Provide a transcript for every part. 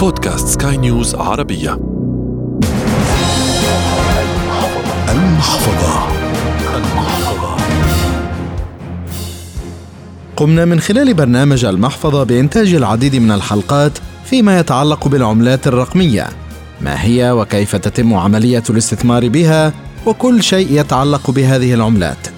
بودكاست سكاي نيوز عربية. المحفظة. المحفظة. قمنا من خلال برنامج المحفظة بإنتاج العديد من الحلقات فيما يتعلق بالعملات الرقمية ما هي وكيف تتم عملية الاستثمار بها وكل شيء يتعلق بهذه العملات.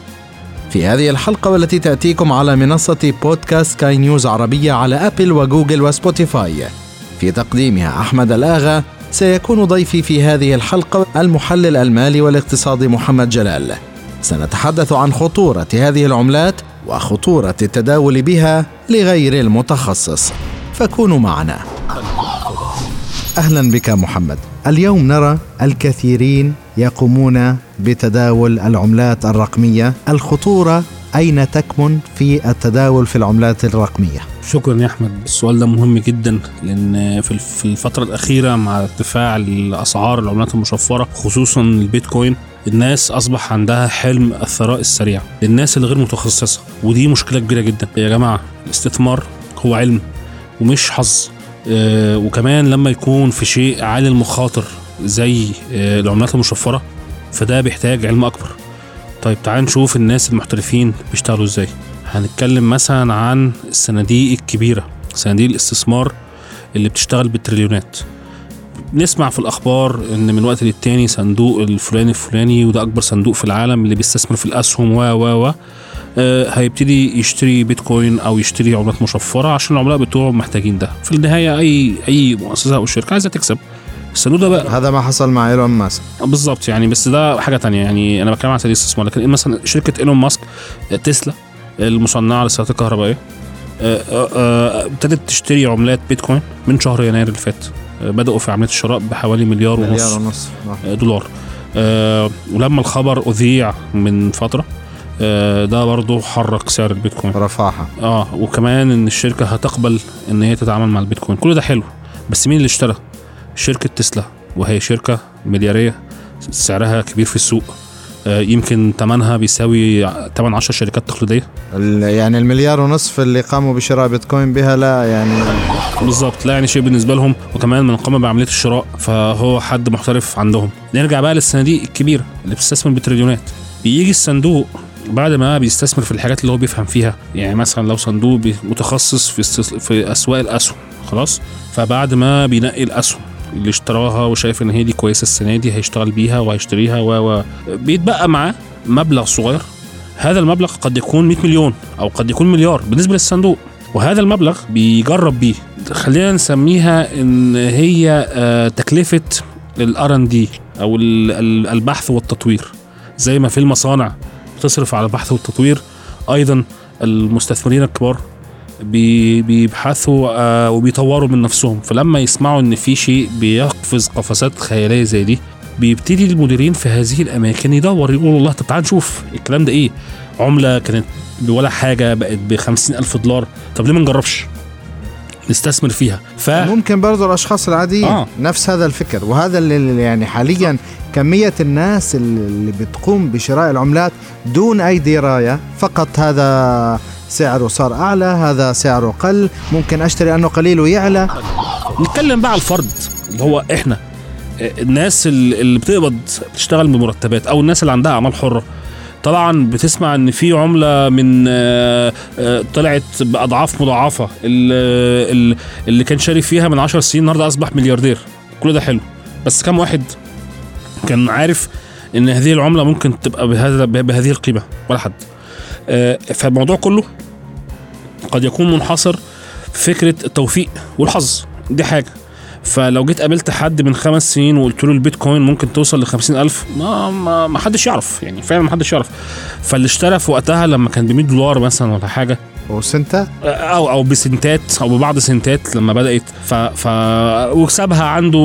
في هذه الحلقة والتي تأتيكم على منصة بودكاست سكاي نيوز عربية على أبل وجوجل وسبوتيفاي. في تقديمها أحمد الآغا سيكون ضيفي في هذه الحلقة المحلل المالي والاقتصادي محمد جلال. سنتحدث عن خطورة هذه العملات وخطورة التداول بها لغير المتخصص. فكونوا معنا. أهلا بك محمد. اليوم نرى الكثيرين يقومون بتداول العملات الرقمية الخطورة أين تكمن في التداول في العملات الرقمية؟ شكرا يا أحمد. السؤال ده مهم جدا لأن في الفترة الأخيرة مع ارتفاع الأسعار العملات المشفرة خصوصا البيتكوين الناس أصبح عندها حلم الثراء السريع للناس اللي غير متخصصة ودي مشكلة كبيرة جدا. يا جماعة الاستثمار هو علم ومش حظ. آه، وكمان لما يكون في شيء عالي المخاطر زي آه، العملات المشفرة فده بيحتاج علم أكبر. طيب تعال نشوف الناس المحترفين بيشتغلوا إزاي. هنتكلم مثلا عن الصناديق الكبيرة صناديق الاستثمار اللي بتشتغل بالتريليونات. نسمع في الأخبار إن من وقت للتاني صندوق الفلاني الفلاني وده أكبر صندوق في العالم اللي بيستثمر في الأسهم و و و آه، هيبتدي يشتري بيتكوين أو يشتري عملات مشفرة عشان العملاء بتوعه محتاجين ده. في النهاية أي أي مؤسسة أو شركة عايزة تكسب. الصندوق ده بقى. هذا ما حصل مع إيلون ماسك. بالظبط يعني بس ده حاجة تانية. يعني أنا بتكلم عن صناديق الاستثمار لكن مثلا شركة إيلون ماسك آه، تسلا المصنعة للسيارات الكهربائية آه، آه، آه، ابتدت تشتري عملات بيتكوين من شهر يناير اللي فات. آه، بدأوا في عملية الشراء بحوالي مليار ونص مليار ونص آه. دولار. آه ولما الخبر أذيع من فترة آه ده برضه حرك سعر البيتكوين. رفعها آه وكمان إن الشركة هتقبل إن هي تتعامل مع البيتكوين. كل ده حلو بس مين اللي اشترى؟ شركة تسلا وهي شركة مليارية سعرها كبير في السوق. آه يمكن ثمنها بيساوي 8 10 شركات تقليدية. يعني المليار ونصف اللي قاموا بشراء بيتكوين بها لا يعني بالظبط لا يعني شيء بالنسبة لهم. وكمان من قام بعملية الشراء فهو حد محترف عندهم. نرجع بقى للصناديق الكبيرة اللي بتستثمر بتريليونات. بيجي الصندوق بعد ما بيستثمر في الحاجات اللي هو بيفهم فيها. يعني مثلا لو صندوق متخصص في. في أسواق الأسهم خلاص؟ فبعد ما بينقي الأسهم اللي اشتراها وشايف إن هي دي كويسة السنة دي هيشتغل بيها وهيشتريها و بيتبقى معاه مبلغ صغير. هذا المبلغ قد يكون 100 مليون أو قد يكون مليار بالنسبة للصندوق. وهذا المبلغ بيجرب بيه. خلينا نسميها إن هي آه، تكلفة الآر ان دي أو ال- ال- البحث والتطوير. زي ما في المصانع بتصرف على البحث والتطوير أيضا المستثمرين الكبار بيبحثوا آه، وبيطوروا من نفسهم. فلما يسمعوا إن في شيء بيقفز قفزات خيالية زي دي بيبتدي المديرين في هذه الأماكن يدور يقولوا والله طب تعال نشوف الكلام ده إيه؟ عملة كانت ولا حاجة بقت ب ألف دولار. طب ليه ما نجربش؟ نستثمر فيها. ف ممكن برضو الأشخاص العاديين. آه. نفس هذا الفكر. وهذا اللي يعني حاليا كمية الناس اللي اللي بتقوم بشراء العملات دون أي دراية فقط هذا سعره صار أعلى هذا سعره قل. ممكن أشتري أنه قليل ويعلى. نتكلم بقى على الفرد اللي هو إحنا. آه، الناس اللي بتقبض بتشتغل بمرتبات أو الناس اللي عندها أعمال حرة. طبعا بتسمع إن في عملة من آه، آه، طلعت بأضعاف مضاعفة. اللي, كان شاري فيها من 10 سنين النهارده أصبح ملياردير. كل ده حلو. بس كم واحد كان عارف إن هذه العملة ممكن تبقى بهذا بهذه القيمة؟ ولا حد. فالموضوع كله قد يكون منحصر في فكرة التوفيق والحظ. دي حاجة. فلو جيت قابلت حد من خمس سنين وقلت له البيتكوين ممكن توصل ل ألف ما, ما, ما حدش يعرف. يعني فعلا ما حدش يعرف. فاللي اشترى في وقتها لما كان ب 100 دولار مثلا ولا حاجة. وسنتات أو أو بسنتات أو ببعض سنتات لما بدأت. ف, ف وكسبها عنده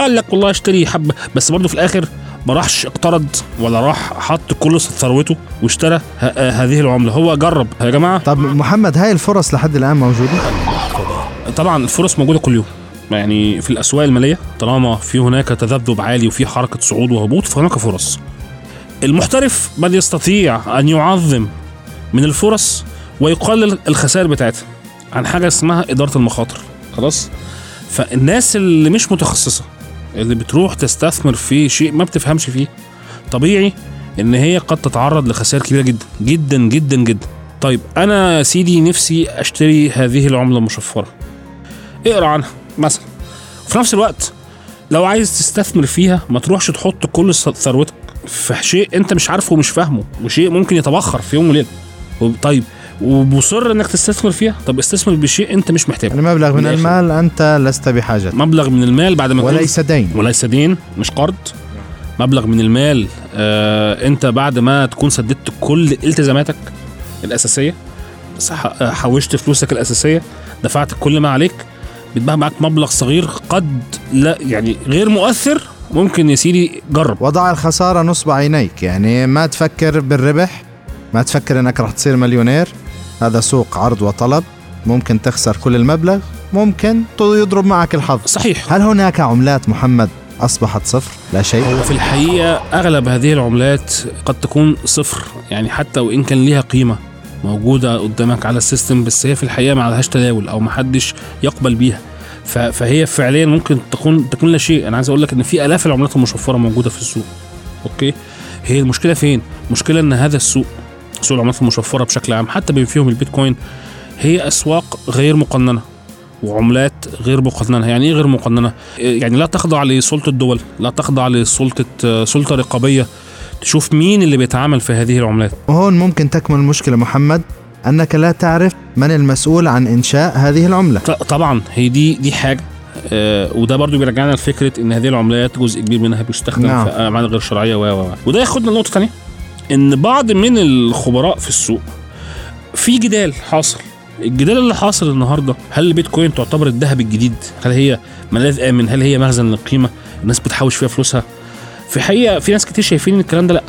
قال لك والله اشتري حبة. بس برضه في الآخر ما راحش اقترض ولا راح حط كل ثروته واشترى ه- هذه العملة. هو جرب. يا جماعة؟ طب محمد هاي الفرص لحد الآن موجودة؟ طبعا الفرص موجودة كل يوم. يعني في الأسواق المالية طالما في هناك تذبذب عالي وفي حركة صعود وهبوط فهناك فرص. المحترف بل يستطيع أن يعظم من الفرص ويقلل الخسائر بتاعتها عن حاجة اسمها إدارة المخاطر. خلاص؟ فالناس اللي مش متخصصة اللي بتروح تستثمر في شيء ما بتفهمش فيه. طبيعي إن هي قد تتعرض لخسائر كبيرة جدا جدا جدا جدا. طيب أنا يا سيدي نفسي أشتري هذه العملة المشفره اقرأ عنها مثلا. في نفس الوقت لو عايز تستثمر فيها ما تروحش تحط كل ثروتك في شيء أنت مش عارفه ومش فاهمه وشيء ممكن يتبخر في يوم وليلة. طيب ومصر انك تستثمر فيها؟ طب استثمر بشيء انت مش محتاجه. يعني مبلغ من المال انت لست بحاجة. مبلغ من المال بعد ما وليس دين. وليس دين مش قرض. مبلغ من المال آه انت بعد ما تكون سددت كل التزاماتك الأساسية حوشت فلوسك الأساسية دفعت كل ما عليك بيتبقى معاك مبلغ صغير قد لا يعني غير مؤثر ممكن يا سيدي جرب. وضع الخسارة نصب عينيك. يعني ما تفكر بالربح ما تفكر إنك راح تصير مليونير. هذا سوق عرض وطلب ممكن تخسر كل المبلغ ممكن يضرب معك الحظ. صحيح. هل هناك عملات محمد؟ أصبحت صفر؟ لا شيء. هو في الحقيقة أغلب هذه العملات قد تكون صفر يعني حتى وإن كان ليها قيمة موجودة قدامك على السيستم بس هي في الحقيقة ما عليهاش تداول أو ما حدش يقبل بيها. فهي فعليا ممكن تكون تكون لا شيء. أنا عايز أقول لك إن في آلاف العملات المشفرة موجودة في السوق أوكي؟ هي المشكلة فين؟ المشكلة إن هذا السوق سوق العملات المشفره بشكل عام حتى بما فيهم البيتكوين هي أسواق غير مقننة وعملات غير مقننة. يعني إيه غير مقننة؟ يعني لا تخضع لسلطة الدول لا تخضع لسلطة سلطة رقابية. تشوف مين اللي بيتعامل في هذه العملات. وهون ممكن تكمن المشكلة محمد أنك لا تعرف من المسؤول عن إنشاء هذه العملة. طبعا هي دي دي حاجة آه وده برضو بيرجعنا لفكرة إن هذه العملات جزء كبير منها بيستخدم نعم. في أعمال غير شرعية و و وده ياخدنا لنقطة ثانية إن بعض من الخبراء في السوق في جدال حاصل. الجدال اللي حاصل النهارده هل البيتكوين تعتبر الذهب الجديد؟ هل هي ملاذ آمن؟ هل هي مخزن للقيمة؟ الناس بتحوش فيها فلوسها؟ في حقيقة في ناس كتير شايفين ان الكلام ده لأ.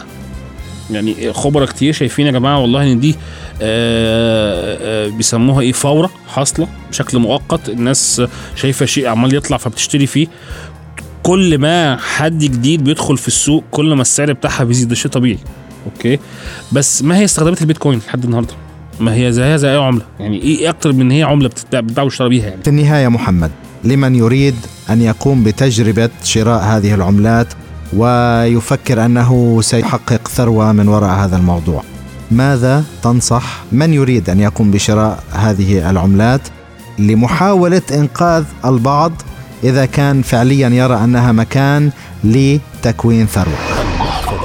يعني خبراء كتير شايفين يا جماعة والله إن دي آآ آه، آآ آه، بيسموها إيه فورة حاصلة بشكل مؤقت. الناس شايفة شيء عمال يطلع فبتشتري فيه. كل ما حد جديد بيدخل في السوق كل ما السعر بتاعها بيزيد ده شيء طبيعي. أوكي. بس ما هي استخدامات البيتكوين لحد النهارده؟ ما هي زيها زي أي عملة. يعني إيه أكتر من هي عملة بتتباع وتشتري بيها يعني؟ في النهاية محمد لمن يريد أن يقوم بتجربة شراء هذه العملات ويفكر أنه سيحقق ثروة من وراء هذا الموضوع. ماذا تنصح؟ من يريد أن يقوم بشراء هذه العملات لمحاولة إنقاذ البعض إذا كان فعليا يرى أنها مكان لتكوين ثروة؟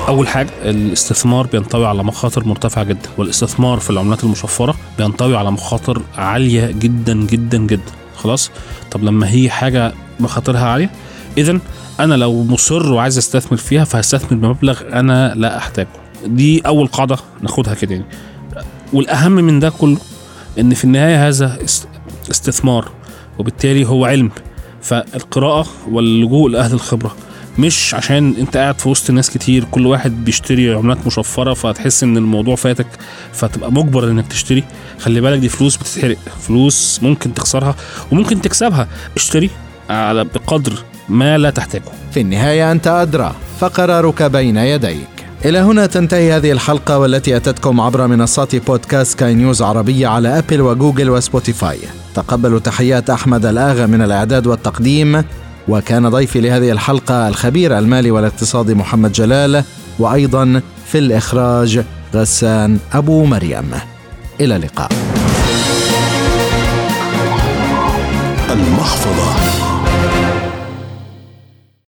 أول حاجة الاستثمار بينطوي على مخاطر مرتفعة جدا والاستثمار في العملات المشفرة بينطوي على مخاطر عالية جدا جدا جدا. خلاص؟ طب لما هي حاجة مخاطرها عالية اذا أنا لو مصر وعايز أستثمر فيها فهستثمر بمبلغ أنا لا أحتاجه. دي أول قاعدة ناخدها كده يعني. والأهم من ده كله إن في النهاية هذا استثمار وبالتالي هو علم. فالقراءة واللجوء لأهل الخبرة مش عشان انت قاعد في وسط ناس كتير كل واحد بيشتري عملات مشفرة فتحس إن الموضوع فاتك فتبقى مجبر إنك تشتري. خلي بالك دي فلوس بتتحرق فلوس ممكن تخسرها وممكن تكسبها. اشتري على بقدر ما لا تحتاجه. في النهاية أنت أدرى فقرارك بين يديك. إلى هنا تنتهي هذه الحلقة والتي أتتكم عبر منصات بودكاست كاي نيوز عربية على أبل وجوجل وسبوتيفاي. تقبلوا تحيات أحمد الآغا من الإعداد والتقديم. وكان ضيفي لهذه الحلقة الخبير المالي والاقتصادي محمد جلال وأيضا في الإخراج غسان أبو مريم. إلى اللقاء. المحفظة.